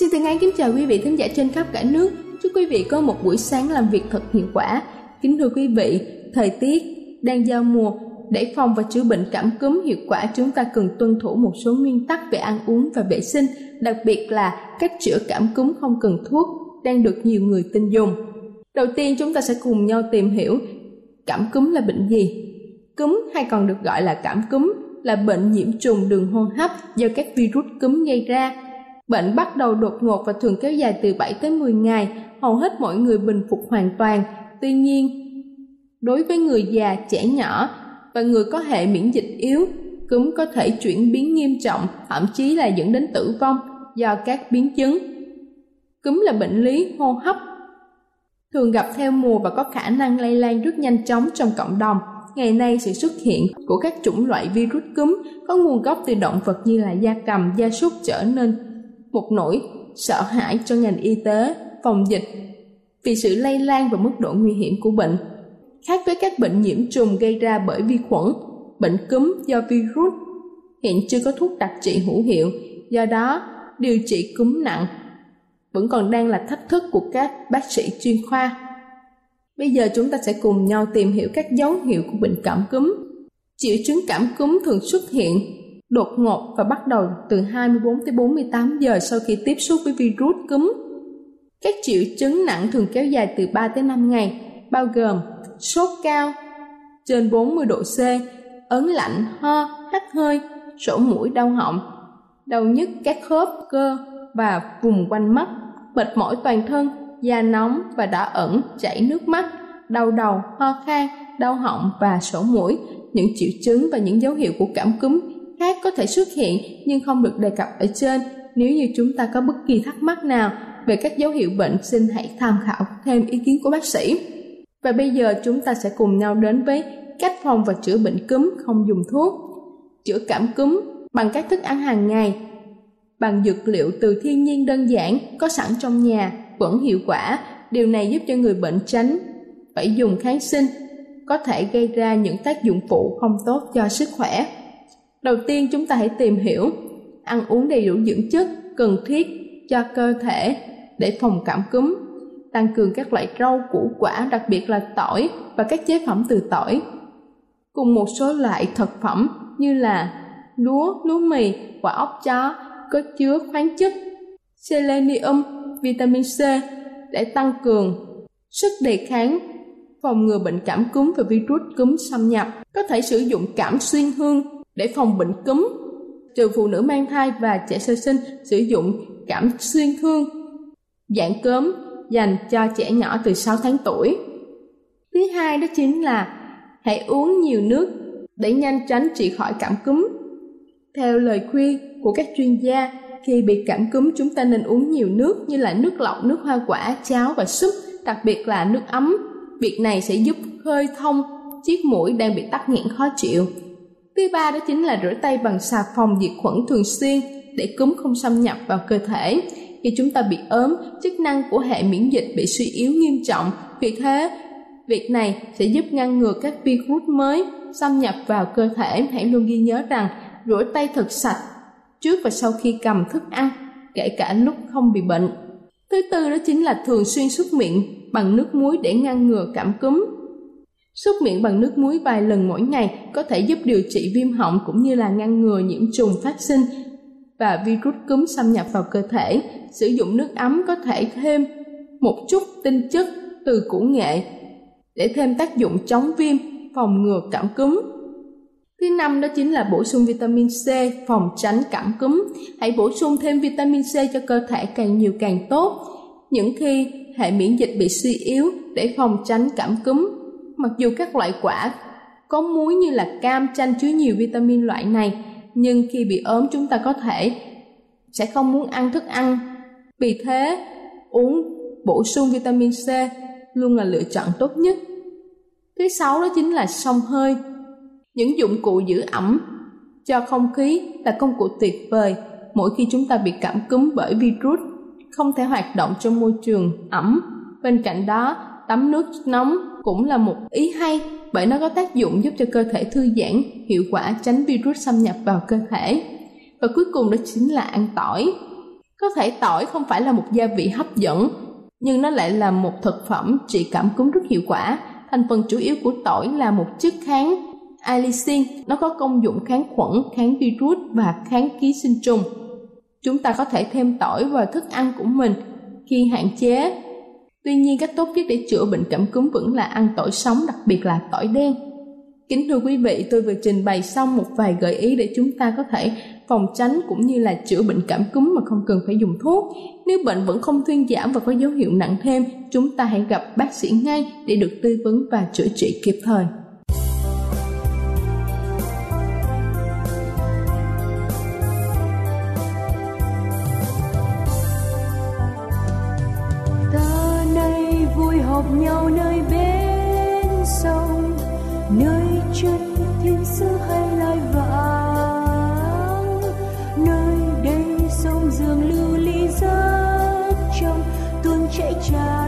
Xin thân ái kính chào quý vị thính giả trên khắp cả nước. Chúc quý vị có một buổi sáng làm việc thật hiệu quả. Kính thưa quý vị, thời tiết đang giao mùa, để phòng và chữa bệnh cảm cúm hiệu quả chúng ta cần tuân thủ một số nguyên tắc về ăn uống và vệ sinh, đặc biệt là cách chữa cảm cúm không cần thuốc đang được nhiều người tin dùng. Đầu tiên chúng ta sẽ cùng nhau tìm hiểu cảm cúm là bệnh gì. Cúm hay còn được gọi là cảm cúm là bệnh nhiễm trùng đường hô hấp do các virus cúm gây ra Bệnh bắt đầu đột ngột và thường kéo dài từ 7 tới 10 ngày, hầu hết mọi người bình phục hoàn toàn. Tuy nhiên, đối với người già, trẻ nhỏ và người có hệ miễn dịch yếu, cúm có thể chuyển biến nghiêm trọng, thậm chí là dẫn đến tử vong do các biến chứng. Cúm là bệnh lý hô hấp, thường gặp theo mùa và có khả năng lây lan rất nhanh chóng trong cộng đồng. Ngày nay sự xuất hiện của các chủng loại virus cúm có nguồn gốc từ động vật như là da cầm, da súc trở nên một nỗi sợ hãi cho ngành y tế, phòng dịch vì sự lây lan và mức độ nguy hiểm của bệnh. Khác với các bệnh nhiễm trùng gây ra bởi vi khuẩn, bệnh cúm do virus hiện chưa có thuốc đặc trị hữu hiệu, do đó điều trị cúm nặng vẫn còn đang là thách thức của các bác sĩ chuyên khoa. Bây giờ chúng ta sẽ cùng nhau tìm hiểu các dấu hiệu của bệnh cảm cúm. Triệu chứng cảm cúm thường xuất hiện đột ngột và bắt đầu từ 24 tới 48 giờ sau khi tiếp xúc với virus cúm. Các triệu chứng nặng thường kéo dài từ 3 tới 5 ngày, bao gồm sốt cao trên 40 độ C, ớn lạnh, ho, hắt hơi, sổ mũi đau họng, đau nhức các khớp, cơ và vùng quanh mắt, mệt mỏi toàn thân, da nóng và đỏ ẩn, chảy nước mắt, đau đầu, ho khan, đau họng và sổ mũi. Những triệu chứng và những dấu hiệu của cảm cúm khác có thể xuất hiện nhưng không được đề cập ở trên. Nếu như chúng ta có bất kỳ thắc mắc nào về các dấu hiệu bệnh, xin hãy tham khảo thêm ý kiến của bác sĩ. Và bây giờ chúng ta sẽ cùng nhau đến với cách phòng và chữa bệnh cúm không dùng thuốc. Chữa cảm cúm bằng các thức ăn hàng ngày, bằng dược liệu từ thiên nhiên đơn giản có sẵn trong nhà vẫn hiệu quả. Điều này giúp cho người bệnh tránh phải dùng kháng sinh có thể gây ra những tác dụng phụ không tốt cho sức khỏe. Đầu tiên chúng ta hãy tìm hiểu ăn uống đầy đủ dưỡng chất cần thiết cho cơ thể để phòng cảm cúm, tăng cường các loại rau củ quả đặc biệt là tỏi và các chế phẩm từ tỏi. Cùng một số loại thực phẩm như là lúa, lúa mì, quả ốc chó có chứa khoáng chất selenium, vitamin C để tăng cường sức đề kháng, phòng ngừa bệnh cảm cúm và virus cúm xâm nhập. Có thể sử dụng cảm xuyên hương để phòng bệnh cúm trừ phụ nữ mang thai và trẻ sơ sinh sử dụng cảm xuyên thương dạng cớm dành cho trẻ nhỏ từ 6 tháng tuổi. Thứ hai đó chính là hãy uống nhiều nước để nhanh tránh trị khỏi cảm cúm. Theo lời khuyên của các chuyên gia, khi bị cảm cúm chúng ta nên uống nhiều nước như là nước lọc, nước hoa quả, cháo và súp, đặc biệt là nước ấm. Việc này sẽ giúp khơi thông chiếc mũi đang bị tắc nghẽn khó chịu. Thứ ba đó chính là rửa tay bằng xà phòng diệt khuẩn thường xuyên để cúm không xâm nhập vào cơ thể. Khi chúng ta bị ốm, chức năng của hệ miễn dịch bị suy yếu nghiêm trọng, vì thế việc này sẽ giúp ngăn ngừa các virus mới xâm nhập vào cơ thể. Hãy luôn ghi nhớ rằng rửa tay thật sạch trước và sau khi cầm thức ăn, kể cả lúc không bị bệnh. Thứ tư đó chính là thường xuyên súc miệng bằng nước muối để ngăn ngừa cảm cúm. Súc miệng bằng nước muối vài lần mỗi ngày có thể giúp điều trị viêm họng cũng như là ngăn ngừa nhiễm trùng phát sinh và virus cúm xâm nhập vào cơ thể. Sử dụng nước ấm có thể thêm một chút tinh chất từ củ nghệ để thêm tác dụng chống viêm, phòng ngừa cảm cúm. Thứ năm đó chính là bổ sung vitamin C phòng tránh cảm cúm. Hãy bổ sung thêm vitamin C cho cơ thể càng nhiều càng tốt. Những khi hệ miễn dịch bị suy yếu để phòng tránh cảm cúm, mặc dù các loại quả có muối như là cam, chanh chứa nhiều vitamin loại này, nhưng khi bị ốm chúng ta có thể sẽ không muốn ăn thức ăn. Vì thế, uống bổ sung vitamin C luôn là lựa chọn tốt nhất. Thứ sáu đó chính là sông hơi. Những dụng cụ giữ ẩm cho không khí là công cụ tuyệt vời mỗi khi chúng ta bị cảm cúm bởi virus không thể hoạt động trong môi trường ẩm. Bên cạnh đó, tắm nước nóng cũng là một ý hay bởi nó có tác dụng giúp cho cơ thể thư giãn, hiệu quả tránh virus xâm nhập vào cơ thể. Và cuối cùng đó chính là ăn tỏi. Có thể tỏi không phải là một gia vị hấp dẫn, nhưng nó lại là một thực phẩm trị cảm cúm rất hiệu quả. Thành phần chủ yếu của tỏi là một chất kháng allicin, nó có công dụng kháng khuẩn, kháng virus và kháng ký sinh trùng. Chúng ta có thể thêm tỏi vào thức ăn của mình khi hạn chế Tuy nhiên cách tốt nhất để chữa bệnh cảm cúm vẫn là ăn tỏi sống, đặc biệt là tỏi đen. Kính thưa quý vị, tôi vừa trình bày xong một vài gợi ý để chúng ta có thể phòng tránh cũng như là chữa bệnh cảm cúm mà không cần phải dùng thuốc. Nếu bệnh vẫn không thuyên giảm và có dấu hiệu nặng thêm, chúng ta hãy gặp bác sĩ ngay để được tư vấn và chữa trị kịp thời. child.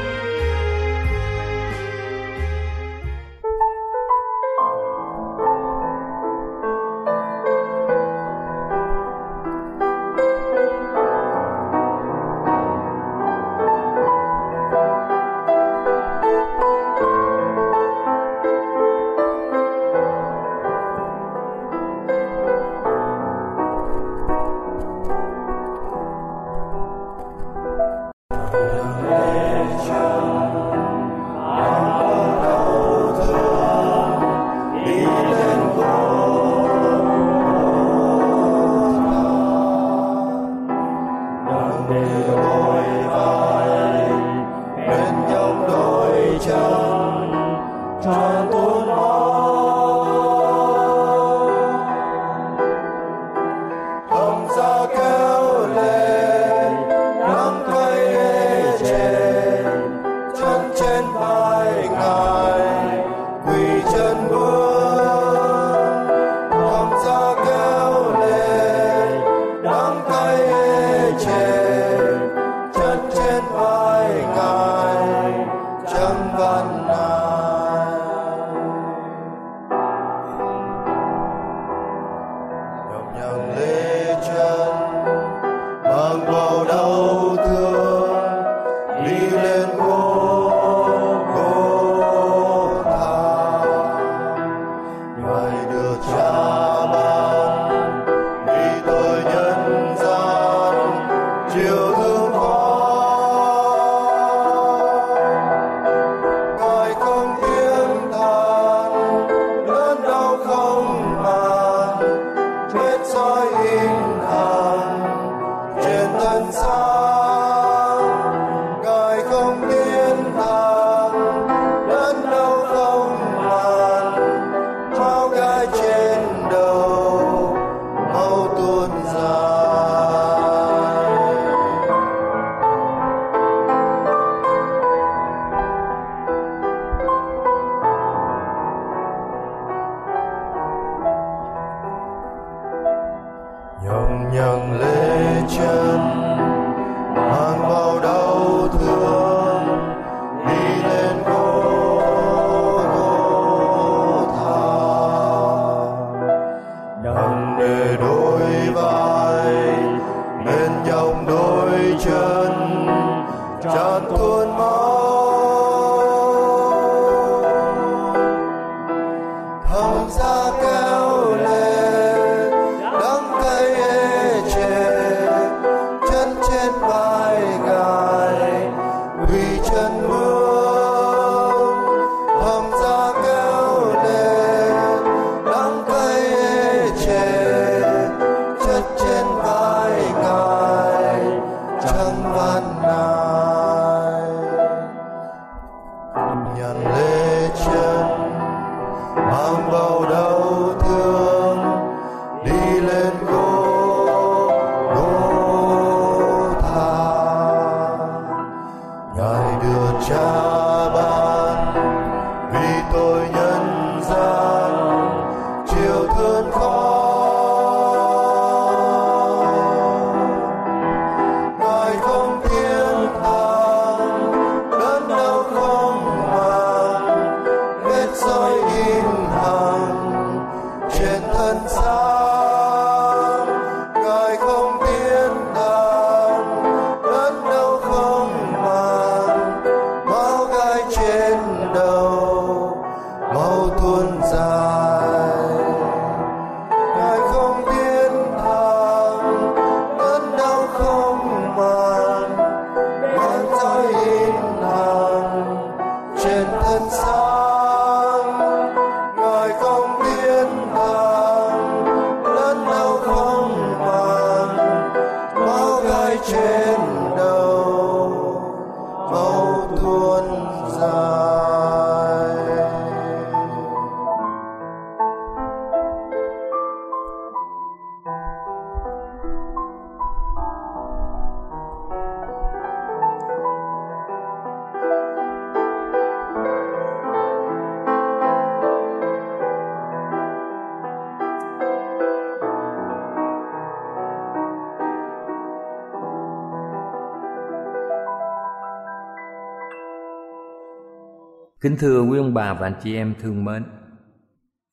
Kính thưa quý ông bà và anh chị em thương mến,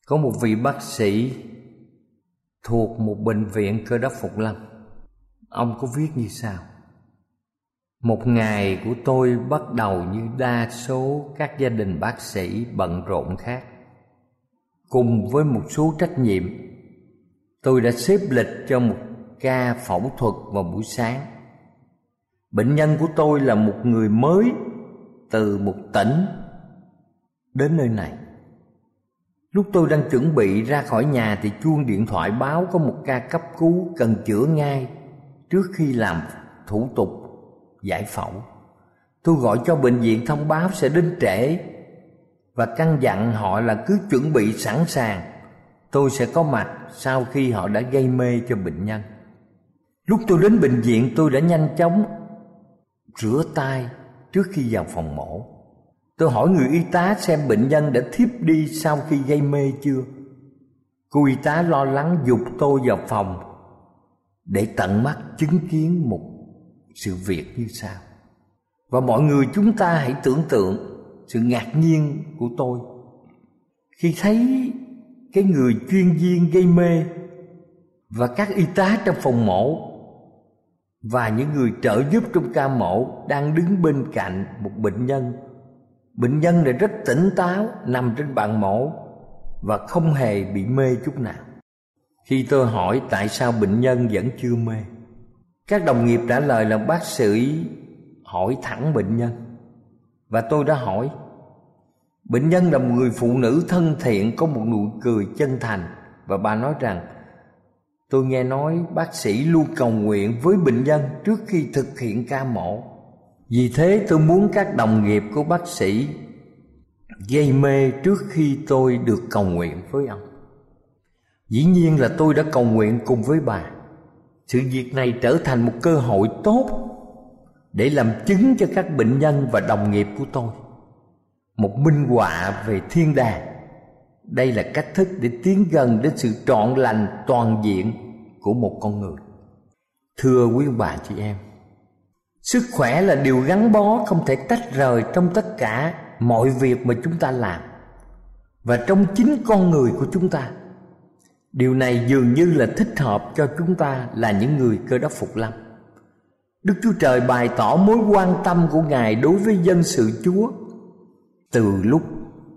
Có một vị bác sĩ thuộc một bệnh viện cơ đốc Phục Lâm. Ông có viết như sau. Một ngày của tôi bắt đầu như đa số các gia đình bác sĩ bận rộn khác. Cùng với một số trách nhiệm, Tôi đã xếp lịch cho một ca phẫu thuật vào buổi sáng. Bệnh nhân của tôi là một người mới từ một tỉnh đến nơi này. Lúc tôi đang chuẩn bị ra khỏi nhà thì chuông điện thoại báo có một ca cấp cứu cần chữa ngay trước khi làm thủ tục giải phẫu. Tôi gọi cho bệnh viện thông báo sẽ đến trễ và căn dặn họ là cứ chuẩn bị sẵn sàng, tôi sẽ có mặt sau khi họ đã gây mê cho bệnh nhân. Lúc tôi đến bệnh viện, tôi đã nhanh chóng rửa tay trước khi vào phòng mổ. Tôi hỏi người y tá xem bệnh nhân đã thiếp đi sau khi gây mê chưa. Cô y tá lo lắng dục tôi vào phòng để tận mắt chứng kiến một sự việc như sau. Và mọi người chúng ta hãy tưởng tượng sự ngạc nhiên của tôi khi thấy cái người chuyên viên gây mê và các y tá trong phòng mổ và những người trợ giúp trong ca mổ đang đứng bên cạnh một bệnh nhân Bệnh nhân này rất tỉnh táo, Nằm trên bàn mổ Và không hề bị mê chút nào. Khi tôi hỏi tại sao bệnh nhân vẫn chưa mê, Các đồng nghiệp trả lời là bác sĩ hỏi thẳng bệnh nhân. Và tôi đã hỏi, Bệnh nhân là một người phụ nữ thân thiện, Có một nụ cười chân thành. Và bà nói rằng, Tôi nghe nói bác sĩ luôn cầu nguyện với bệnh nhân Trước khi thực hiện ca mổ vì thế tôi muốn các đồng nghiệp của bác sĩ gây mê trước khi tôi được cầu nguyện với ông. Dĩ nhiên là tôi đã cầu nguyện cùng với bà. Sự việc này trở thành một cơ hội tốt để làm chứng cho các bệnh nhân và đồng nghiệp của tôi. Một minh họa về thiên đàng. Đây là cách thức để tiến gần đến sự trọn lành toàn diện của một con người. Thưa quý bà chị em, sức khỏe là điều gắn bó không thể tách rời trong tất cả mọi việc mà chúng ta làm. Và trong chính con người của chúng ta, điều này dường như là thích hợp cho chúng ta là những người cơ đốc phục lâm. Đức chúa trời bày tỏ mối quan tâm của ngài đối với dân sự chúa từ lúc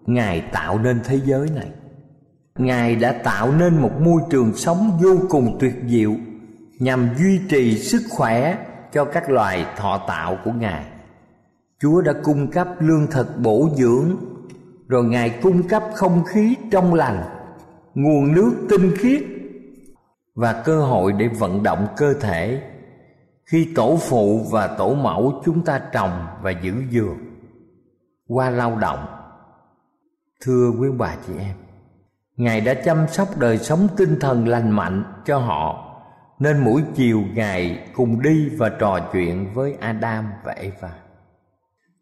ngài tạo nên thế giới này. Ngài đã tạo nên một môi trường sống vô cùng tuyệt diệu nhằm duy trì sức khỏe cho các loài thọ tạo của Ngài. Chúa đã cung cấp lương thực bổ dưỡng, rồi Ngài cung cấp không khí trong lành, nguồn nước tinh khiết và cơ hội để vận động cơ thể khi tổ phụ và tổ mẫu chúng ta trồng và giữ vườn, qua lao động. Thưa quý bà chị em, Ngài đã chăm sóc đời sống tinh thần lành mạnh cho họ nên mỗi chiều ngài cùng đi và trò chuyện với adam và eva.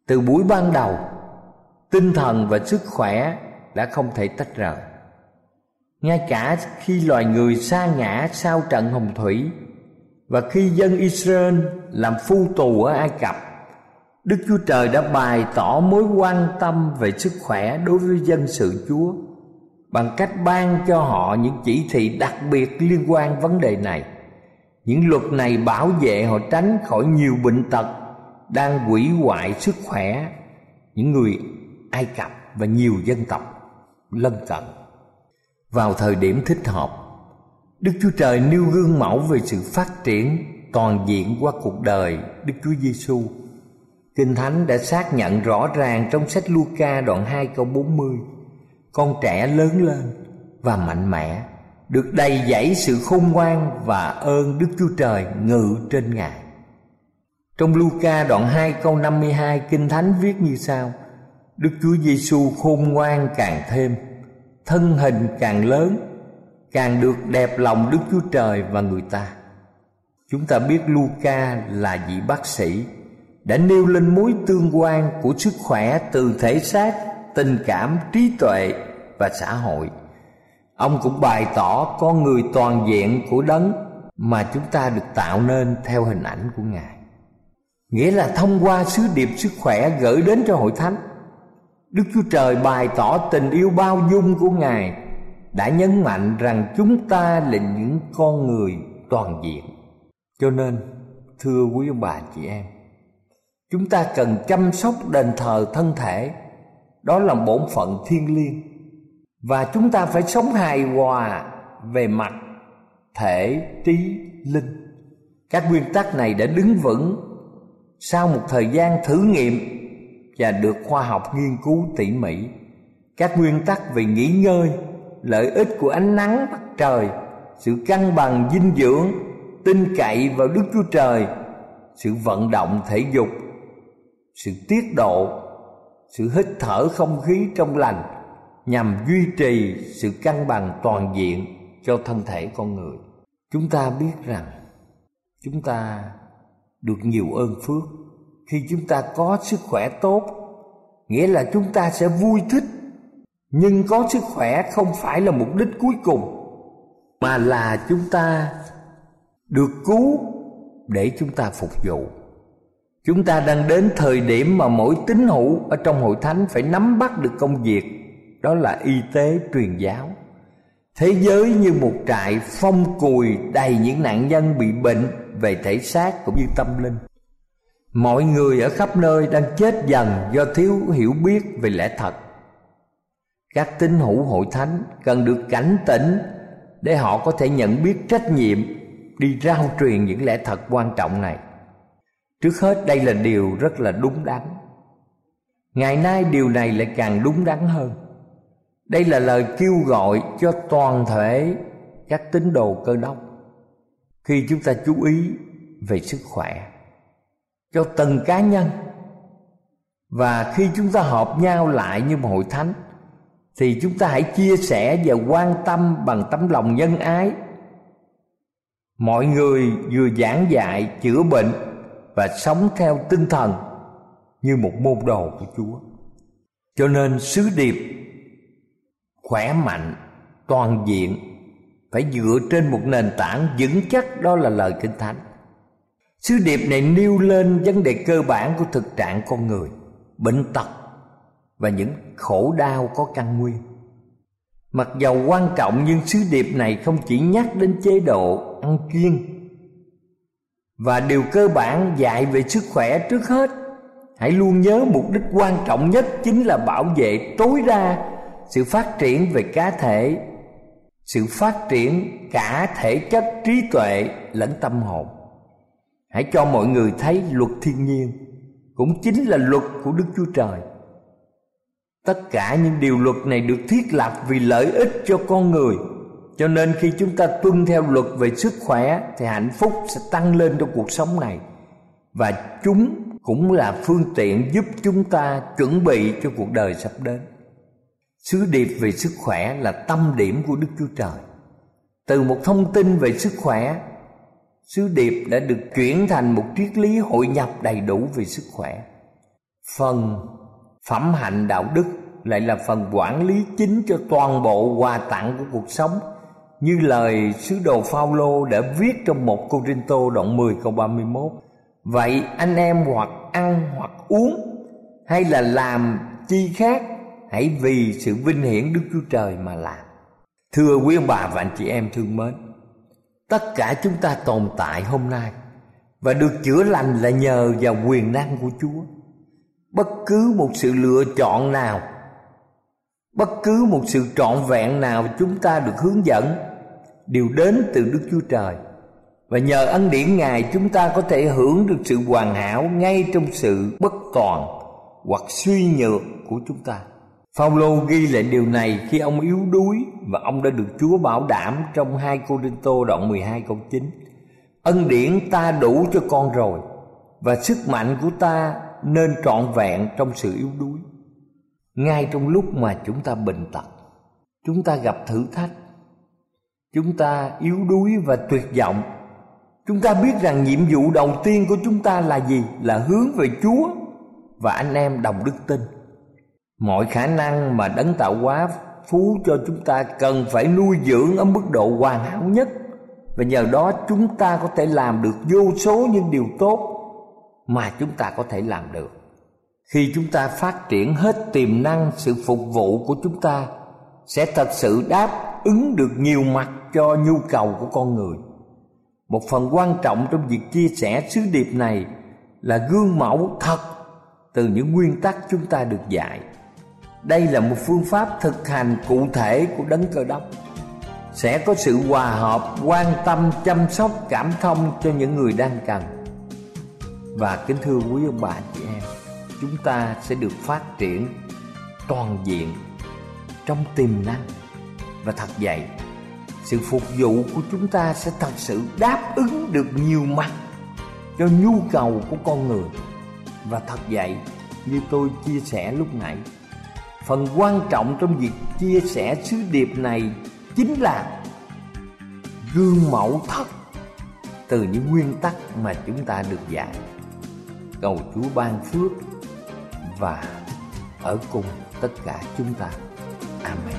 Từ buổi ban đầu, tinh thần và sức khỏe đã không thể tách rời. Ngay cả khi loài người sa ngã sau trận hồng thủy và khi dân Israel làm phu tù ở Ai Cập, Đức Chúa Trời đã bày tỏ mối quan tâm về sức khỏe đối với dân sự Chúa bằng cách ban cho họ những chỉ thị đặc biệt liên quan vấn đề này những luật này bảo vệ họ tránh khỏi nhiều bệnh tật đang hủy hoại sức khỏe những người Ai Cập và nhiều dân tộc lân cận. Vào thời điểm thích hợp, Đức Chúa Trời nêu gương mẫu về sự phát triển toàn diện qua cuộc đời Đức Chúa Giêsu. Kinh Thánh đã xác nhận rõ ràng trong sách Luca đoạn 2 câu 40 Con trẻ lớn lên và mạnh mẽ được đầy dẫy sự khôn ngoan và ơn Đức Chúa Trời ngự trên Ngài. Trong Luca đoạn 2 câu 52 Kinh Thánh viết như sau Đức Chúa Giêsu khôn ngoan càng thêm Thân hình càng lớn Càng được đẹp lòng Đức Chúa Trời và người ta Chúng ta biết Luca là vị bác sĩ Đã nêu lên mối tương quan của sức khỏe từ thể xác, tình cảm, trí tuệ và xã hội Ông cũng bày tỏ con người toàn diện của đấng Mà chúng ta được tạo nên theo hình ảnh của Ngài. Nghĩa là thông qua sứ điệp sức khỏe gửi đến cho hội thánh, Đức Chúa Trời bày tỏ tình yêu bao dung của Ngài Đã nhấn mạnh rằng chúng ta là những con người toàn diện. Cho nên, thưa quý ông bà chị em, Chúng ta cần chăm sóc đền thờ thân thể, Đó là bổn phận thiên liêng. Và chúng ta phải sống hài hòa về mặt thể, trí, linh. Các nguyên tắc này đã đứng vững sau một thời gian thử nghiệm và được khoa học nghiên cứu tỉ mỉ. Các nguyên tắc về nghỉ ngơi, lợi ích của ánh nắng mặt trời, sự cân bằng dinh dưỡng, tin cậy vào đức chúa trời, sự vận động thể dục, sự tiết độ, sự hít thở không khí trong lành nhằm duy trì sự cân bằng toàn diện cho thân thể con người. Chúng ta biết rằng chúng ta được nhiều ơn phước. Khi chúng ta có sức khỏe tốt, nghĩa là chúng ta sẽ vui thích. Nhưng có sức khỏe không phải là mục đích cuối cùng, mà là chúng ta được cứu để chúng ta phục vụ. Chúng ta đang đến thời điểm mà mỗi tín hữu ở trong hội thánh phải nắm bắt được công việc đó là y tế truyền giáo. Thế giới như một trại phong cùi đầy những nạn nhân bị bệnh về thể xác cũng như tâm linh. Mọi người ở khắp nơi đang chết dần do thiếu hiểu biết về lẽ thật. Các tín hữu hội thánh cần được cảnh tỉnh để họ có thể nhận biết trách nhiệm đi rao truyền những lẽ thật quan trọng này. Trước hết, đây là điều rất là đúng đắn. Ngày nay điều này lại càng đúng đắn hơn đây là lời kêu gọi cho toàn thể các tín đồ cơ đốc. Khi chúng ta chú ý về sức khỏe cho từng cá nhân, và khi chúng ta họp nhau lại như một hội thánh, thì chúng ta hãy chia sẻ và quan tâm bằng tấm lòng nhân ái. Mọi người vừa giảng dạy chữa bệnh và sống theo tinh thần như một môn đồ của chúa. Cho nên sứ điệp khỏe mạnh, toàn diện, phải dựa trên một nền tảng vững chắc, đó là lời kinh thánh. Sứ điệp này nêu lên vấn đề cơ bản của thực trạng con người, Bệnh tật và những khổ đau có căn nguyên. Mặc dầu quan trọng, nhưng sứ điệp này không chỉ nhắc đến chế độ ăn kiêng Và điều cơ bản dạy về sức khỏe trước hết, Hãy luôn nhớ mục đích quan trọng nhất chính là bảo vệ tối đa sự phát triển về cá thể. Sự phát triển cả thể chất trí tuệ lẫn tâm hồn. Hãy cho mọi người thấy luật thiên nhiên, cũng chính là luật của đức chúa trời. Tất cả những điều luật này được thiết lập vì lợi ích cho con người, cho nên khi chúng ta tuân theo luật về sức khỏe thì hạnh phúc sẽ tăng lên trong cuộc sống này. Và chúng cũng là phương tiện giúp chúng ta chuẩn bị cho cuộc đời sắp đến sứ điệp về sức khỏe là tâm điểm của đức chúa trời từ một thông tin về sức khỏe, Sứ điệp đã được chuyển thành một triết lý hội nhập đầy đủ về sức khỏe. Phần phẩm hạnh đạo đức lại là phần quản lý chính cho toàn bộ quà tặng của cuộc sống, như lời sứ đồ Phaolô đã viết trong một Cô Rinh Tô đoạn 10 câu 31. Vậy anh em hoặc ăn hoặc uống, hay là làm chi khác hãy vì sự vinh hiển Đức Chúa Trời mà làm. Thưa quý ông bà và anh chị em thương mến, tất cả chúng ta tồn tại hôm nay và được chữa lành là nhờ vào quyền năng của Chúa. Bất cứ một sự lựa chọn nào, bất cứ một sự trọn vẹn nào chúng ta được hướng dẫn đều đến từ Đức Chúa Trời. Và nhờ ân điển Ngài chúng ta có thể hưởng được sự hoàn hảo ngay trong sự bất toàn hoặc suy nhược của chúng ta. Phaolô ghi lại điều này khi ông yếu đuối và ông đã được Chúa bảo đảm trong 2 Cô Đinh Tô đoạn 12 câu 9. Ân điển ta đủ cho con rồi, và sức mạnh của ta nên trọn vẹn trong sự yếu đuối. Ngay trong lúc mà chúng ta bệnh tật chúng ta gặp thử thách. Chúng ta yếu đuối và tuyệt vọng. Chúng ta biết rằng nhiệm vụ đầu tiên của chúng ta là gì? Là hướng về chúa và anh em đồng đức tin mọi khả năng mà đấng tạo hóa phú cho chúng ta cần phải nuôi dưỡng ở mức độ hoàn hảo nhất. Và nhờ đó chúng ta có thể làm được vô số những điều tốt mà chúng ta có thể làm được. Khi chúng ta phát triển hết tiềm năng, sự phục vụ của chúng ta sẽ thật sự đáp ứng được nhiều mặt cho nhu cầu của con người. Một phần quan trọng trong việc chia sẻ sứ điệp này là gương mẫu thật từ những nguyên tắc chúng ta được dạy đây là một phương pháp thực hành cụ thể của đấng cơ đốc. Sẽ có sự hòa hợp, quan tâm, chăm sóc, cảm thông cho những người đang cần. Và kính thưa quý ông bà, chị em, chúng ta sẽ được phát triển toàn diện trong tiềm năng và thật vậy sự phục vụ của chúng ta sẽ thật sự đáp ứng được nhiều mặt cho nhu cầu của con người. Và thật vậy như tôi chia sẻ lúc nãy phần quan trọng trong việc chia sẻ sứ điệp này chính là gương mẫu thất từ những nguyên tắc mà chúng ta được dạy cầu chúa ban phước và ở cùng tất cả chúng ta. Amen.